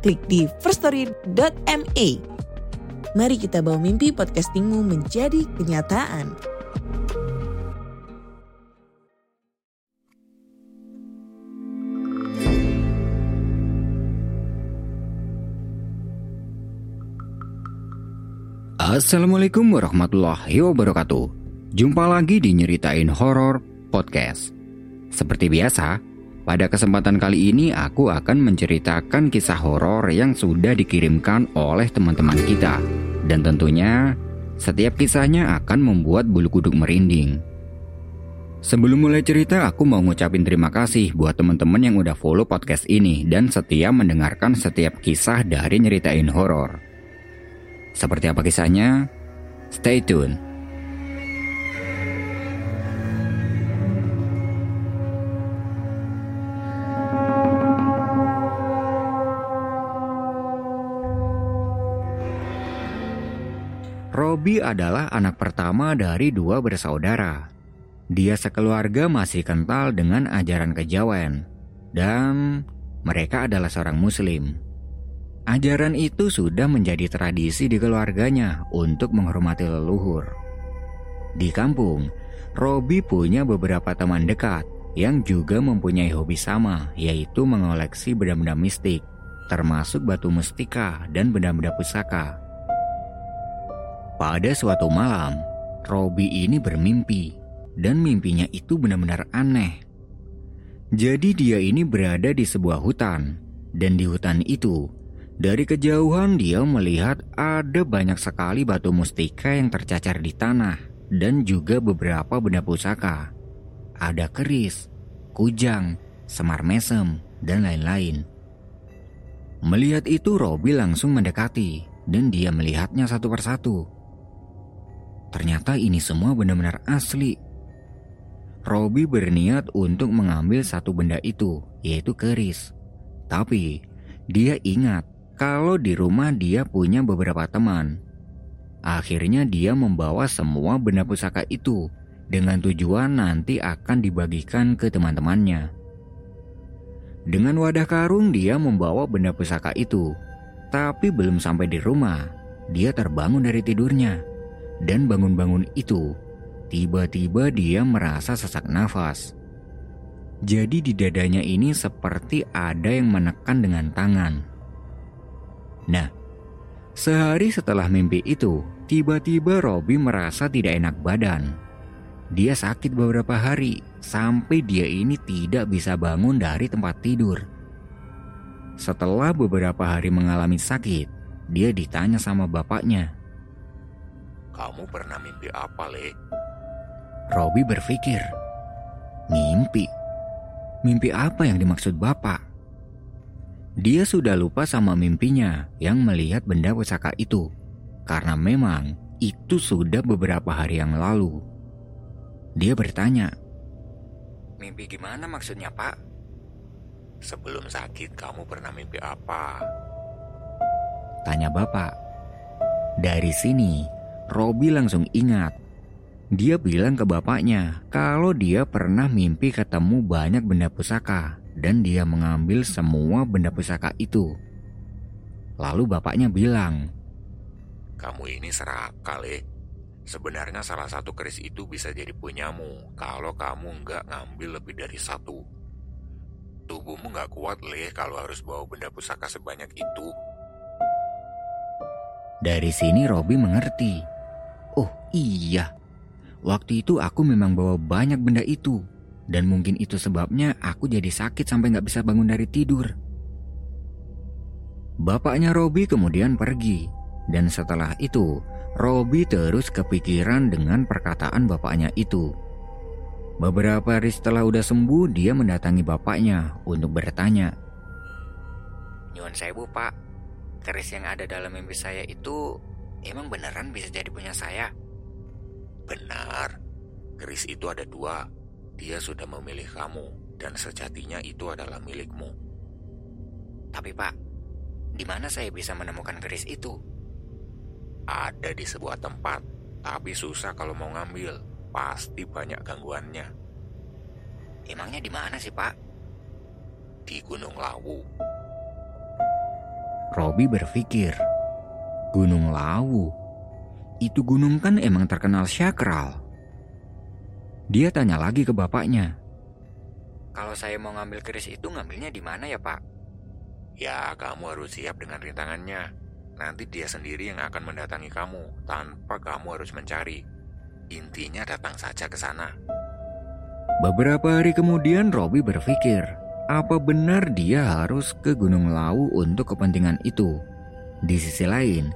klik di firststory.me. Mari kita bawa mimpi podcastingmu menjadi kenyataan. Assalamualaikum warahmatullahi wabarakatuh. Jumpa lagi di Nyeritain Horor Podcast. Seperti biasa, pada kesempatan kali ini aku akan menceritakan kisah horor yang sudah dikirimkan oleh teman-teman kita. Dan tentunya, setiap kisahnya akan membuat bulu kuduk merinding. Sebelum mulai cerita, aku mau ngucapin terima kasih buat teman-teman yang udah follow podcast ini dan setia mendengarkan setiap kisah dari Nyeritain Horor. Seperti apa kisahnya? Stay tune. Robi adalah anak pertama dari dua bersaudara. Dia sekeluarga masih kental dengan ajaran kejawen, dan mereka adalah seorang Muslim. Ajaran itu sudah menjadi tradisi di keluarganya untuk menghormati leluhur. Di kampung, Robi punya beberapa teman dekat yang juga mempunyai hobi sama, yaitu mengoleksi benda-benda mistik, termasuk batu mustika dan benda-benda pusaka. Pada suatu malam, Robi ini bermimpi, dan mimpinya itu benar-benar aneh. Jadi dia ini berada di sebuah hutan, dan di hutan itu dari kejauhan dia melihat ada banyak sekali batu mustika yang tercacar di tanah dan juga beberapa benda pusaka. Ada keris, kujang, semar mesem, dan lain-lain. Melihat itu Robi langsung mendekati dan dia melihatnya satu persatu. Ternyata ini semua benar-benar asli. Robi berniat untuk mengambil satu benda itu, yaitu keris. Tapi dia ingat kalau di rumah dia punya beberapa teman. Akhirnya dia membawa semua benda pusaka itu dengan tujuan nanti akan dibagikan ke teman-temannya. Dengan wadah karung dia membawa benda pusaka itu, tapi belum sampai di rumah, dia terbangun dari tidurnya. Dan bangun-bangun itu, tiba-tiba dia merasa sesak nafas. Jadi di dadanya ini seperti ada yang menekan dengan tangan. Nah, sehari setelah mimpi itu, tiba-tiba Robi merasa tidak enak badan. Dia sakit beberapa hari sampai dia ini tidak bisa bangun dari tempat tidur. Setelah beberapa hari mengalami sakit, dia ditanya sama bapaknya. Kamu pernah mimpi apa, Le? Robi berpikir, mimpi? Mimpi apa yang dimaksud bapak? Dia sudah lupa sama mimpinya yang melihat benda pusaka itu, karena memang itu sudah beberapa hari yang lalu. Dia bertanya, Mimpi gimana maksudnya pak? Sebelum sakit kamu pernah mimpi apa? Tanya bapak. Dari sini, Robi langsung ingat. Dia bilang ke bapaknya kalau dia pernah mimpi ketemu banyak benda pusaka dan dia mengambil semua benda pusaka itu. Lalu bapaknya bilang, Kamu ini serakal ya. Sebenarnya salah satu keris itu bisa jadi punyamu kalau kamu nggak ngambil lebih dari satu. Tubuhmu nggak kuat leh kalau harus bawa benda pusaka sebanyak itu. Dari sini Robi mengerti. Oh iya, waktu itu aku memang bawa banyak benda itu. Dan mungkin itu sebabnya aku jadi sakit sampai nggak bisa bangun dari tidur. Bapaknya Robi kemudian pergi. Dan setelah itu, Robi terus kepikiran dengan perkataan bapaknya itu. Beberapa hari setelah udah sembuh, dia mendatangi bapaknya untuk bertanya. Nyuan sewu pak, keris yang ada dalam mimpi saya itu emang beneran bisa jadi punya saya? Benar, keris itu ada dua. Dia sudah memilih kamu dan sejatinya itu adalah milikmu. Tapi pak, di mana saya bisa menemukan keris itu? Ada di sebuah tempat, tapi susah kalau mau ngambil. Pasti banyak gangguannya. Emangnya di mana sih pak? Di Gunung Lawu. Robi berpikir, Gunung Lawu? Itu gunung kan emang terkenal syakral. Dia tanya lagi ke bapaknya. Kalau saya mau ngambil keris itu ngambilnya di mana ya pak? Ya kamu harus siap dengan rintangannya. Nanti dia sendiri yang akan mendatangi kamu tanpa kamu harus mencari. Intinya datang saja ke sana. Beberapa hari kemudian Robi berpikir, apa benar dia harus ke Gunung Lawu untuk kepentingan itu? Di sisi lain,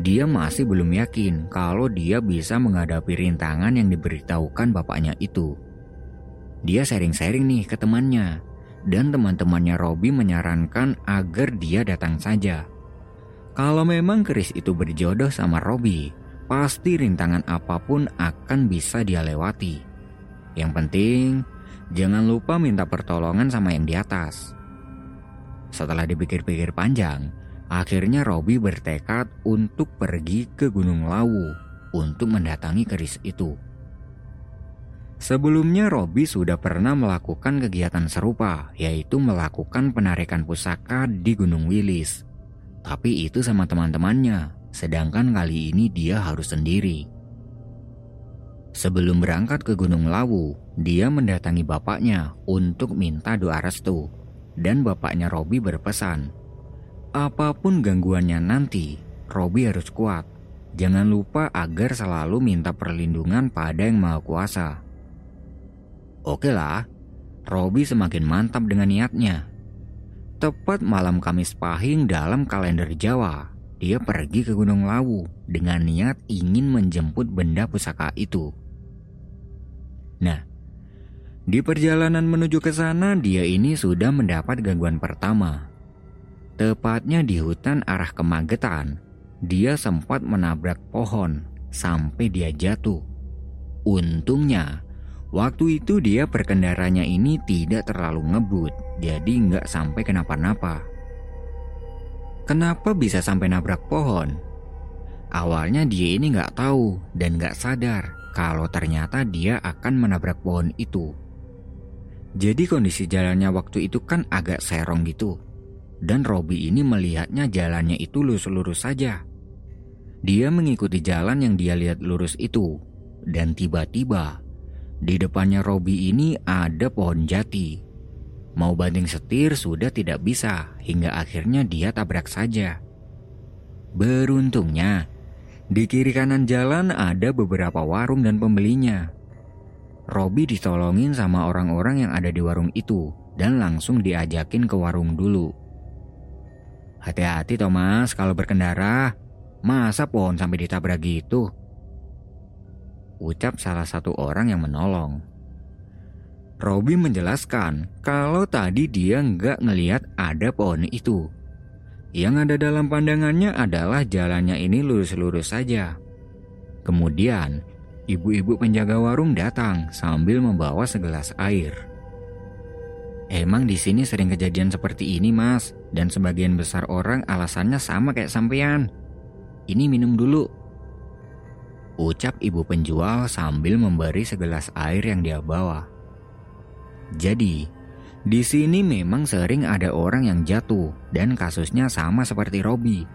dia masih belum yakin kalau dia bisa menghadapi rintangan yang diberitahukan bapaknya itu. Dia sharing-sharing nih ke temannya, dan teman-temannya Robi menyarankan agar dia datang saja. Kalau memang keris itu berjodoh sama Robi, pasti rintangan apa pun akan bisa dia lewati. Yang penting, jangan lupa minta pertolongan sama yang di atas. Setelah dipikir-pikir panjang, akhirnya Robi bertekad untuk pergi ke Gunung Lawu untuk mendatangi keris itu. Sebelumnya Robi sudah pernah melakukan kegiatan serupa, yaitu melakukan penarikan pusaka di Gunung Wilis. Tapi itu sama teman-temannya, sedangkan kali ini dia harus sendiri. Sebelum berangkat ke Gunung Lawu, dia mendatangi bapaknya untuk minta doa restu. Dan bapaknya Robi berpesan, apa pun gangguannya nanti, Robi harus kuat. Jangan lupa agar selalu minta perlindungan pada yang maha kuasa. Oke lah, Robi semakin mantap dengan niatnya. Tepat malam Kamis Pahing dalam kalender Jawa, dia pergi ke Gunung Lawu dengan niat ingin menjemput benda pusaka itu. Nah, di perjalanan menuju ke sana dia ini sudah mendapat gangguan pertama. Tepatnya di hutan arah Kemagetan, dia sempat menabrak pohon sampai dia jatuh. Untungnya, waktu itu dia berkendaranya ini tidak terlalu ngebut, jadi nggak sampai kenapa-napa. Kenapa bisa sampai nabrak pohon? Awalnya dia ini nggak tahu dan nggak sadar kalau ternyata dia akan menabrak pohon itu. Jadi kondisi jalannya waktu itu kan agak serong gitu. Dan Robi ini melihatnya jalannya itu lurus-lurus saja. Dia mengikuti jalan yang dia lihat lurus itu. Dan tiba-tiba di depannya Robi ini ada pohon jati Mau banting setir sudah tidak bisa hingga akhirnya dia tabrak saja. Beruntungnya, di kiri kanan jalan ada beberapa warung dan pembelinya. Robi ditolongin sama orang-orang yang ada di warung itu dan langsung diajakin ke warung dulu. Hati-hati Thomas kalau berkendara, masa pohon sampai ditabrak gitu? Ucap salah satu orang yang menolong. Robi menjelaskan kalau tadi dia nggak ngeliat ada pohon itu. Yang ada dalam pandangannya adalah jalannya ini lurus-lurus saja. Kemudian, ibu-ibu penjaga warung datang sambil membawa segelas air. Emang di sini sering kejadian seperti ini, Mas, dan sebagian besar orang alasannya sama kayak sampean. Ini minum dulu. Ucap ibu penjual sambil memberi segelas air yang dia bawa. Jadi, di sini memang sering ada orang yang jatuh dan kasusnya sama seperti Robi.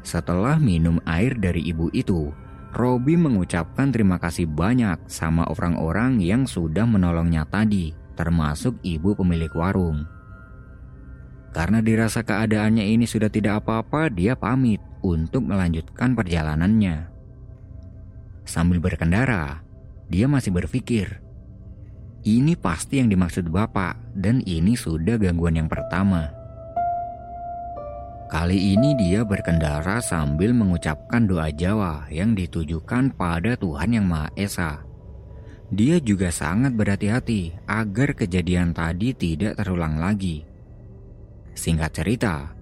Setelah minum air dari ibu itu, Robi mengucapkan terima kasih banyak sama orang-orang yang sudah menolongnya tadi, termasuk ibu pemilik warung. Karena dirasa keadaannya ini sudah tidak apa-apa, dia pamit untuk melanjutkan perjalanannya. Sambil berkendara, dia masih berpikir ini pasti yang dimaksud Bapak, dan ini sudah gangguan yang pertama. Kali ini dia berkendara sambil mengucapkan doa Jawa yang ditujukan pada Tuhan Yang Maha Esa. Dia juga sangat berhati-hati agar kejadian tadi tidak terulang lagi. Singkat cerita,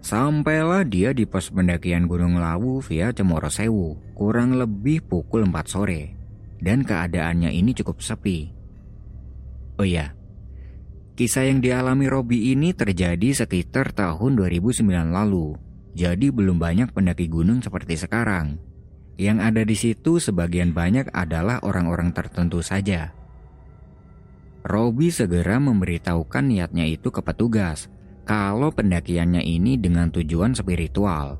Sampailah dia di pos pendakian Gunung Lawu via Cemoro Sewu, kurang lebih pukul 4 sore. Dan keadaannya ini cukup sepi. Oh iya, kisah yang dialami Robi ini terjadi sekitar tahun 2009 lalu. Jadi belum banyak pendaki gunung seperti sekarang. Yang ada di situ sebagian banyak adalah orang-orang tertentu saja. Robi segera memberitahukan niatnya itu ke petugas kalau pendakiannya ini dengan tujuan spiritual.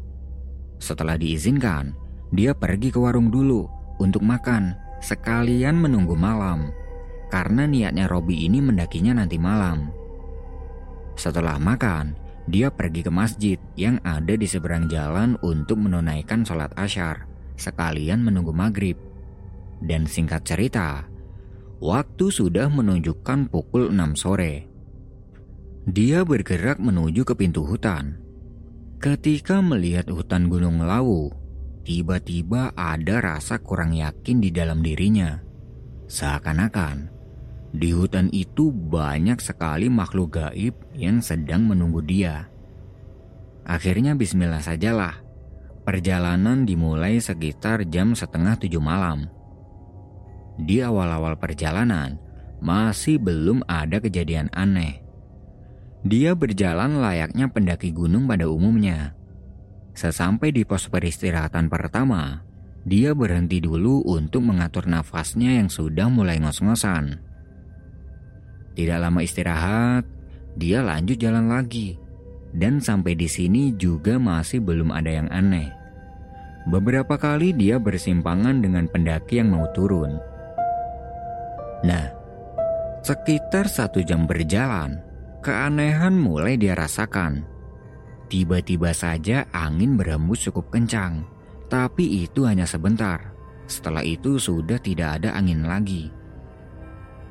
Setelah diizinkan, dia pergi ke warung dulu untuk makan, sekalian menunggu malam. Karena niatnya Robi ini mendakinya nanti malam. Setelah makan, dia pergi ke masjid yang ada di seberang jalan untuk menunaikan sholat asyar, sekalian menunggu maghrib. Dan singkat cerita, Waktu sudah menunjukkan pukul 6 sore. Dia bergerak menuju ke pintu hutan. Ketika melihat hutan Gunung Lawu, tiba-tiba ada rasa kurang yakin di dalam dirinya. Seakan-akan di hutan itu banyak sekali makhluk gaib yang sedang menunggu dia. Akhirnya bismillah sajalah. Perjalanan dimulai sekitar jam setengah tujuh malam di awal-awal perjalanan masih belum ada kejadian aneh. Dia berjalan layaknya pendaki gunung pada umumnya. Sesampai di pos peristirahatan pertama, dia berhenti dulu untuk mengatur nafasnya yang sudah mulai ngos-ngosan. Tidak lama istirahat, dia lanjut jalan lagi. Dan sampai di sini juga masih belum ada yang aneh. Beberapa kali dia bersimpangan dengan pendaki yang mau turun. Nah, sekitar satu jam berjalan, keanehan mulai dia rasakan. Tiba-tiba saja angin berembus cukup kencang, tapi itu hanya sebentar. Setelah itu sudah tidak ada angin lagi.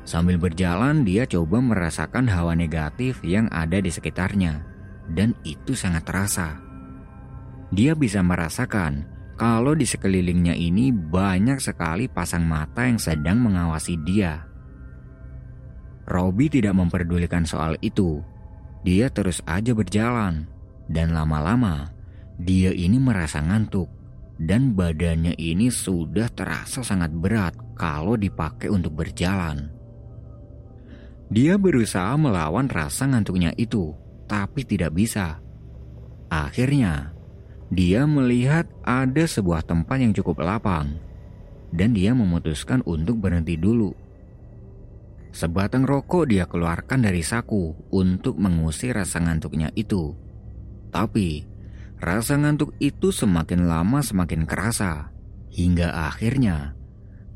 Sambil berjalan, dia coba merasakan hawa negatif yang ada di sekitarnya, dan itu sangat terasa. Dia bisa merasakan kalau di sekelilingnya ini banyak sekali pasang mata yang sedang mengawasi dia. Robi tidak memperdulikan soal itu. Dia terus aja berjalan, dan lama-lama dia ini merasa ngantuk, dan badannya ini sudah terasa sangat berat kalau dipakai untuk berjalan. Dia berusaha melawan rasa ngantuknya itu, tapi tidak bisa. Akhirnya, dia melihat ada sebuah tempat yang cukup lapang, dan dia memutuskan untuk berhenti dulu. Sebatang rokok dia keluarkan dari saku untuk mengusir rasa ngantuknya itu. Tapi, rasa ngantuk itu semakin lama semakin kerasa, hingga akhirnya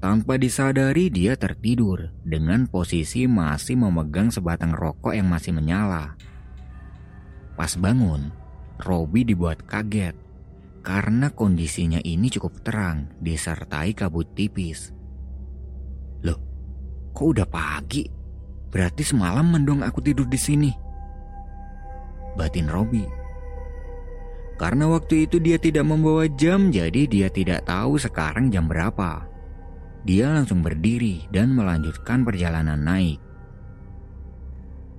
tanpa disadari dia tertidur dengan posisi masih memegang sebatang rokok yang masih menyala. Pas bangun, Robi dibuat kaget karena kondisinya ini cukup terang disertai kabut tipis. Loh, kok udah pagi? Berarti semalam mendong aku tidur di sini. Batin Robi. Karena waktu itu dia tidak membawa jam, jadi dia tidak tahu sekarang jam berapa. Dia langsung berdiri dan melanjutkan perjalanan naik.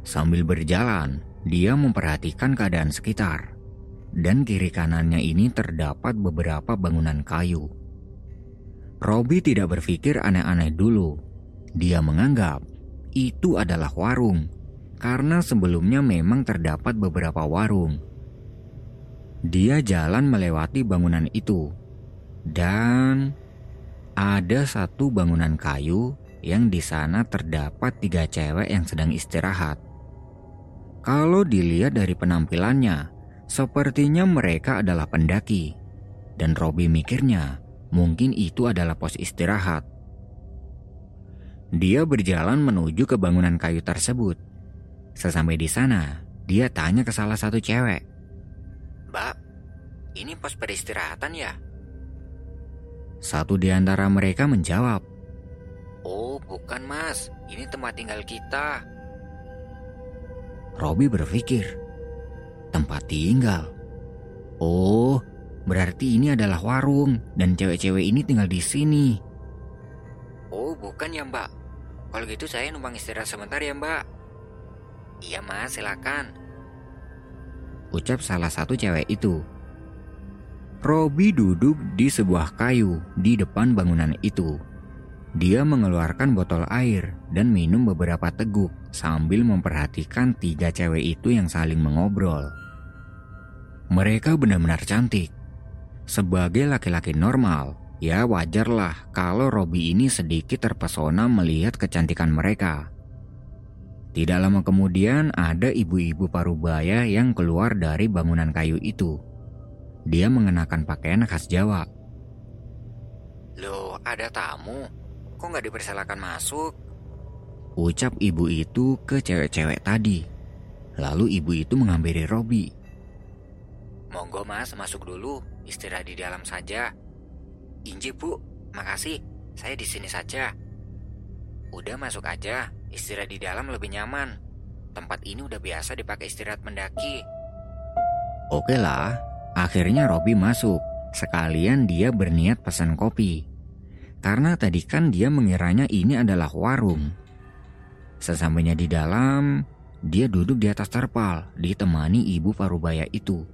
Sambil berjalan, dia memperhatikan keadaan sekitar dan kiri kanannya ini terdapat beberapa bangunan kayu. Robi tidak berpikir aneh-aneh dulu. Dia menganggap itu adalah warung, karena sebelumnya memang terdapat beberapa warung. Dia jalan melewati bangunan itu, dan ada satu bangunan kayu yang di sana terdapat tiga cewek yang sedang istirahat. Kalau dilihat dari penampilannya, Sepertinya mereka adalah pendaki, dan Robi mikirnya mungkin itu adalah pos istirahat. Dia berjalan menuju ke bangunan kayu tersebut. Sesampai di sana, dia tanya ke salah satu cewek. Mbak, ini pos peristirahatan ya? Satu di antara mereka menjawab. Oh, bukan mas. Ini tempat tinggal kita. Robi berpikir, tempat tinggal. Oh, berarti ini adalah warung dan cewek-cewek ini tinggal di sini. Oh, bukan ya mbak. Kalau gitu saya numpang istirahat sebentar ya mbak. Iya mas, silakan. ucap salah satu cewek itu. Robi duduk di sebuah kayu di depan bangunan itu. Dia mengeluarkan botol air dan minum beberapa teguk sambil memperhatikan tiga cewek itu yang saling mengobrol. Mereka benar-benar cantik. Sebagai laki-laki normal, ya wajarlah kalau Robi ini sedikit terpesona melihat kecantikan mereka. Tidak lama kemudian ada ibu-ibu parubaya yang keluar dari bangunan kayu itu. Dia mengenakan pakaian khas Jawa. Loh, ada tamu? Kok nggak dipersilakan masuk? Ucap ibu itu ke cewek-cewek tadi. Lalu ibu itu menghampiri Robi. Monggo mas, masuk dulu. Istirahat di dalam saja. Inji bu, makasih. Saya di sini saja. Udah masuk aja. Istirahat di dalam lebih nyaman. Tempat ini udah biasa dipakai istirahat mendaki. Oke lah, Akhirnya Robi masuk, sekalian dia berniat pesan kopi. Karena tadi kan dia mengiranya ini adalah warung. Sesampainya di dalam, dia duduk di atas terpal, ditemani ibu parubaya itu.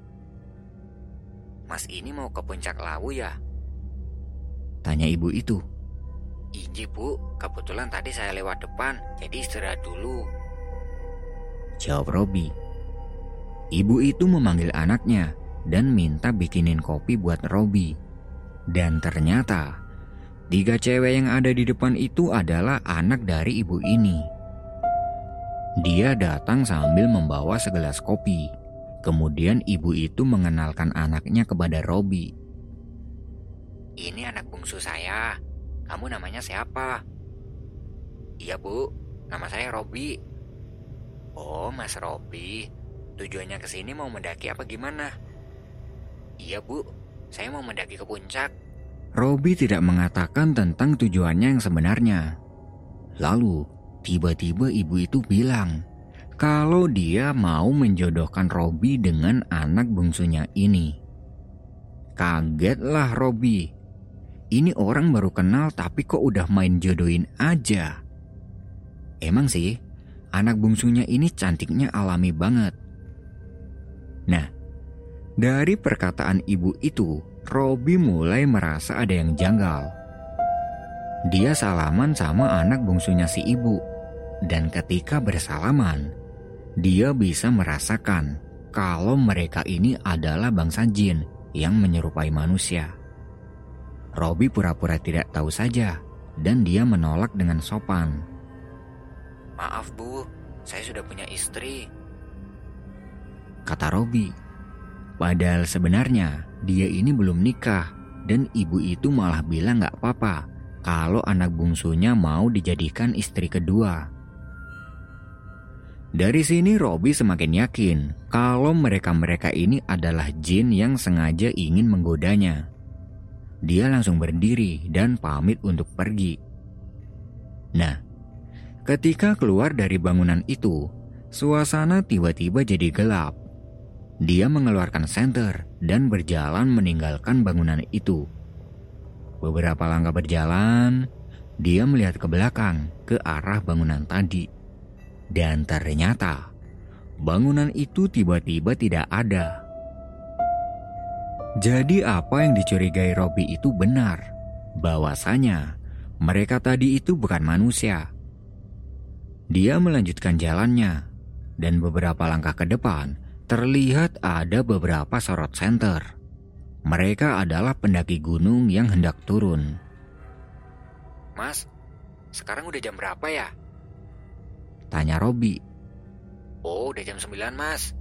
Mas ini mau ke puncak lawu ya? Tanya ibu itu. Iji bu, kebetulan tadi saya lewat depan, jadi istirahat dulu. Jawab Robi. Ibu itu memanggil anaknya, dan minta bikinin kopi buat Robi. Dan ternyata, tiga cewek yang ada di depan itu adalah anak dari ibu ini. Dia datang sambil membawa segelas kopi. Kemudian ibu itu mengenalkan anaknya kepada Robi. Ini anak bungsu saya. Kamu namanya siapa? Iya bu, nama saya Robi. Oh, Mas Robi. Tujuannya ke sini mau mendaki apa gimana? Iya bu, saya mau mendaki ke puncak. Robi tidak mengatakan tentang tujuannya yang sebenarnya. Lalu, tiba-tiba ibu itu bilang kalau dia mau menjodohkan Robi dengan anak bungsunya ini. Kagetlah Robi. Ini orang baru kenal tapi kok udah main jodohin aja. Emang sih, anak bungsunya ini cantiknya alami banget. Nah, dari perkataan ibu itu, Robi mulai merasa ada yang janggal. Dia salaman sama anak bungsunya si ibu, dan ketika bersalaman, dia bisa merasakan kalau mereka ini adalah bangsa jin yang menyerupai manusia. Robi pura-pura tidak tahu saja, dan dia menolak dengan sopan. Maaf bu, saya sudah punya istri. Kata Robi Padahal sebenarnya dia ini belum nikah dan ibu itu malah bilang gak apa-apa kalau anak bungsunya mau dijadikan istri kedua. Dari sini Robi semakin yakin kalau mereka-mereka ini adalah jin yang sengaja ingin menggodanya. Dia langsung berdiri dan pamit untuk pergi. Nah, ketika keluar dari bangunan itu, suasana tiba-tiba jadi gelap dia mengeluarkan senter dan berjalan meninggalkan bangunan itu. Beberapa langkah berjalan, dia melihat ke belakang ke arah bangunan tadi. Dan ternyata bangunan itu tiba-tiba tidak ada. Jadi apa yang dicurigai Robi itu benar. Bahwasanya mereka tadi itu bukan manusia. Dia melanjutkan jalannya dan beberapa langkah ke depan terlihat ada beberapa sorot senter. Mereka adalah pendaki gunung yang hendak turun. Mas, sekarang udah jam berapa ya? Tanya Robi. Oh, udah jam 9, Mas.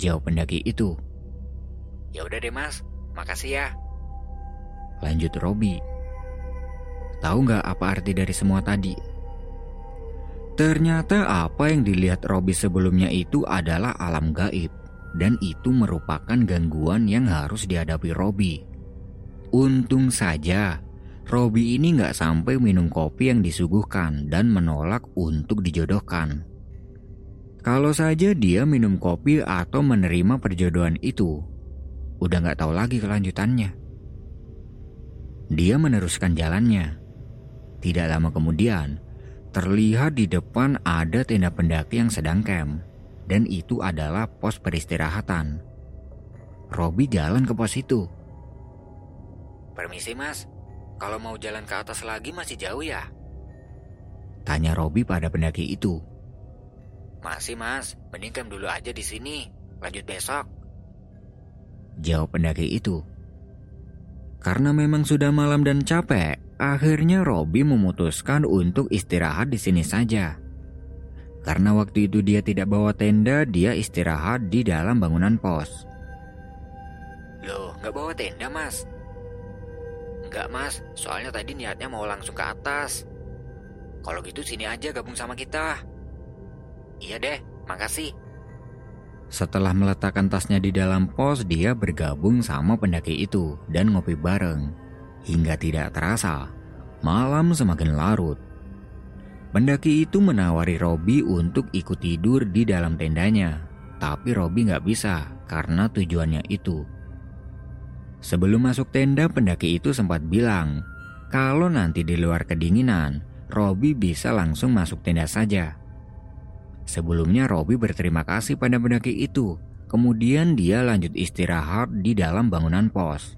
Jawab pendaki itu. Ya udah deh, Mas. Makasih ya. Lanjut Robi. Tahu nggak apa arti dari semua tadi? Ternyata apa yang dilihat Robi sebelumnya itu adalah alam gaib dan itu merupakan gangguan yang harus dihadapi Robi. Untung saja Robi ini nggak sampai minum kopi yang disuguhkan dan menolak untuk dijodohkan. Kalau saja dia minum kopi atau menerima perjodohan itu, udah nggak tahu lagi kelanjutannya. Dia meneruskan jalannya. Tidak lama kemudian, Terlihat di depan ada tenda pendaki yang sedang camp. Dan itu adalah pos peristirahatan. Robi jalan ke pos itu. Permisi mas, kalau mau jalan ke atas lagi masih jauh ya? Tanya Robi pada pendaki itu. Masih mas, mending camp dulu aja di sini. Lanjut besok. Jawab pendaki itu. Karena memang sudah malam dan capek, akhirnya Robi memutuskan untuk istirahat di sini saja. Karena waktu itu dia tidak bawa tenda, dia istirahat di dalam bangunan pos. Loh, nggak bawa tenda mas? Nggak mas, soalnya tadi niatnya mau langsung ke atas. Kalau gitu sini aja gabung sama kita. Iya deh, makasih. Setelah meletakkan tasnya di dalam pos, dia bergabung sama pendaki itu dan ngopi bareng. Hingga tidak terasa, malam semakin larut. Pendaki itu menawari Robi untuk ikut tidur di dalam tendanya, tapi Robi nggak bisa karena tujuannya itu. Sebelum masuk tenda, pendaki itu sempat bilang kalau nanti di luar kedinginan, Robi bisa langsung masuk tenda saja. Sebelumnya Robi berterima kasih pada pendaki itu. Kemudian dia lanjut istirahat di dalam bangunan pos.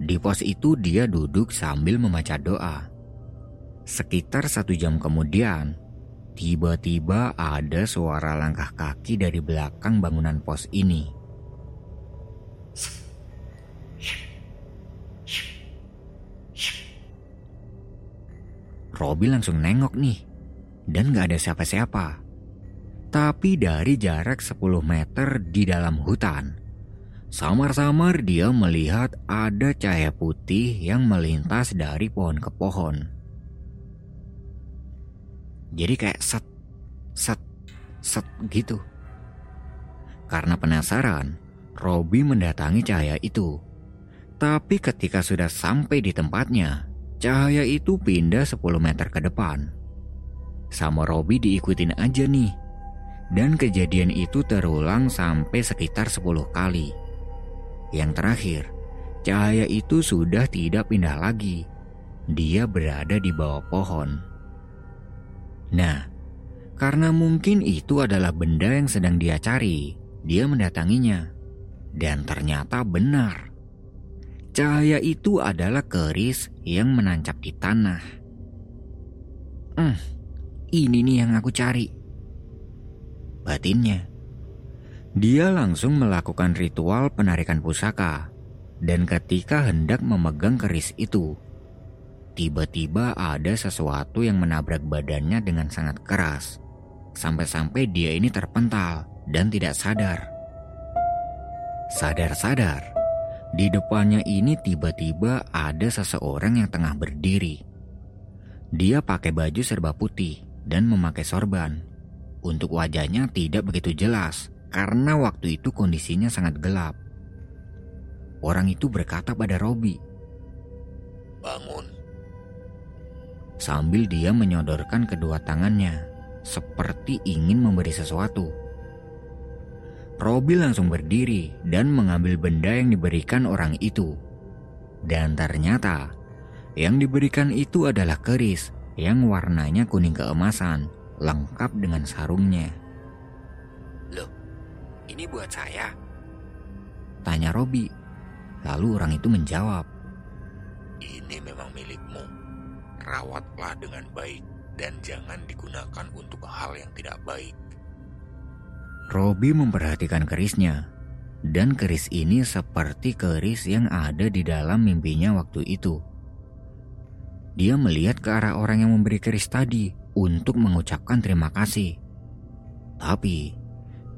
Di pos itu dia duduk sambil membaca doa. Sekitar satu jam kemudian, tiba-tiba ada suara langkah kaki dari belakang bangunan pos ini. Robi langsung nengok nih dan gak ada siapa-siapa. Tapi dari jarak 10 meter di dalam hutan, samar-samar dia melihat ada cahaya putih yang melintas dari pohon ke pohon. Jadi kayak set, set, set gitu. Karena penasaran, Robi mendatangi cahaya itu. Tapi ketika sudah sampai di tempatnya, cahaya itu pindah 10 meter ke depan sama Robi diikutin aja nih. Dan kejadian itu terulang sampai sekitar 10 kali. Yang terakhir, cahaya itu sudah tidak pindah lagi. Dia berada di bawah pohon. Nah, karena mungkin itu adalah benda yang sedang dia cari, dia mendatanginya. Dan ternyata benar. Cahaya itu adalah keris yang menancap di tanah. Hmm, ini nih yang aku cari. Batinnya. Dia langsung melakukan ritual penarikan pusaka. Dan ketika hendak memegang keris itu, tiba-tiba ada sesuatu yang menabrak badannya dengan sangat keras. Sampai-sampai dia ini terpental dan tidak sadar. Sadar-sadar, di depannya ini tiba-tiba ada seseorang yang tengah berdiri. Dia pakai baju serba putih dan memakai sorban. Untuk wajahnya tidak begitu jelas karena waktu itu kondisinya sangat gelap. Orang itu berkata pada Robi, Bangun. Sambil dia menyodorkan kedua tangannya, seperti ingin memberi sesuatu. Robi langsung berdiri dan mengambil benda yang diberikan orang itu. Dan ternyata, yang diberikan itu adalah keris yang warnanya kuning keemasan, lengkap dengan sarungnya. Loh, ini buat saya? Tanya Robi. Lalu orang itu menjawab. Ini memang milikmu. Rawatlah dengan baik dan jangan digunakan untuk hal yang tidak baik. Robi memperhatikan kerisnya. Dan keris ini seperti keris yang ada di dalam mimpinya waktu itu. Dia melihat ke arah orang yang memberi keris tadi untuk mengucapkan terima kasih. Tapi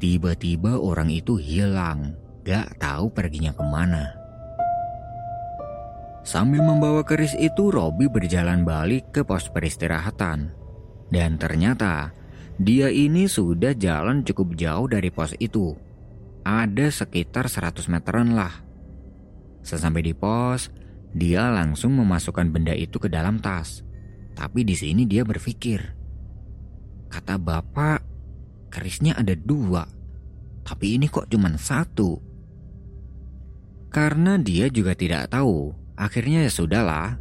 tiba-tiba orang itu hilang, gak tahu perginya ke mana. Sambil membawa keris itu, Robi berjalan balik ke pos peristirahatan. Dan ternyata dia ini sudah jalan cukup jauh dari pos itu. Ada sekitar 100 meteran lah. Sesampai di pos, dia langsung memasukkan benda itu ke dalam tas. Tapi di sini dia berpikir. Kata bapak, kerisnya ada dua. Tapi ini kok cuma satu. Karena dia juga tidak tahu, akhirnya ya sudahlah.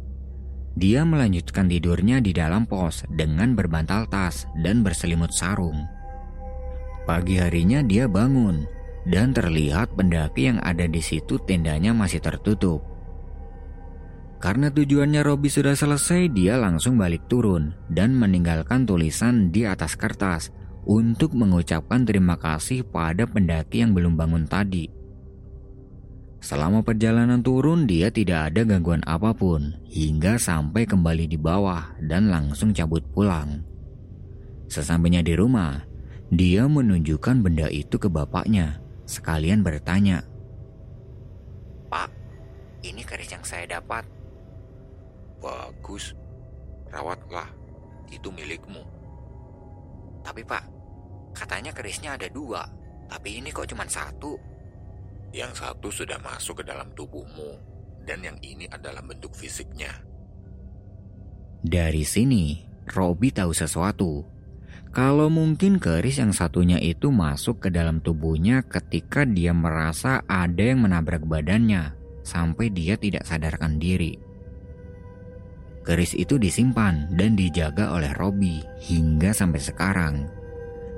Dia melanjutkan tidurnya di dalam pos dengan berbantal tas dan berselimut sarung. Pagi harinya dia bangun dan terlihat pendaki yang ada di situ tendanya masih tertutup. Karena tujuannya Robi sudah selesai, dia langsung balik turun dan meninggalkan tulisan di atas kertas untuk mengucapkan terima kasih pada pendaki yang belum bangun tadi. Selama perjalanan turun, dia tidak ada gangguan apa pun hingga sampai kembali di bawah dan langsung cabut pulang. Sesampainya di rumah, dia menunjukkan benda itu ke bapaknya, sekalian bertanya, "Pak, ini keris yang saya dapat Bagus, rawatlah, itu milikmu. Tapi pak, katanya kerisnya ada dua, tapi ini kok cuma satu. Yang satu sudah masuk ke dalam tubuhmu, dan yang ini adalah bentuk fisiknya. Dari sini, Robi tahu sesuatu. Kalau mungkin keris yang satunya itu masuk ke dalam tubuhnya ketika dia merasa ada yang menabrak badannya, sampai dia tidak sadarkan diri. Keris itu disimpan dan dijaga oleh Robi hingga sampai sekarang.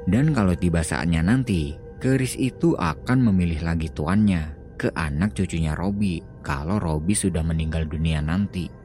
Dan kalau tiba saatnya nanti, keris itu akan memilih lagi tuannya ke anak cucunya Robi kalau Robi sudah meninggal dunia nanti.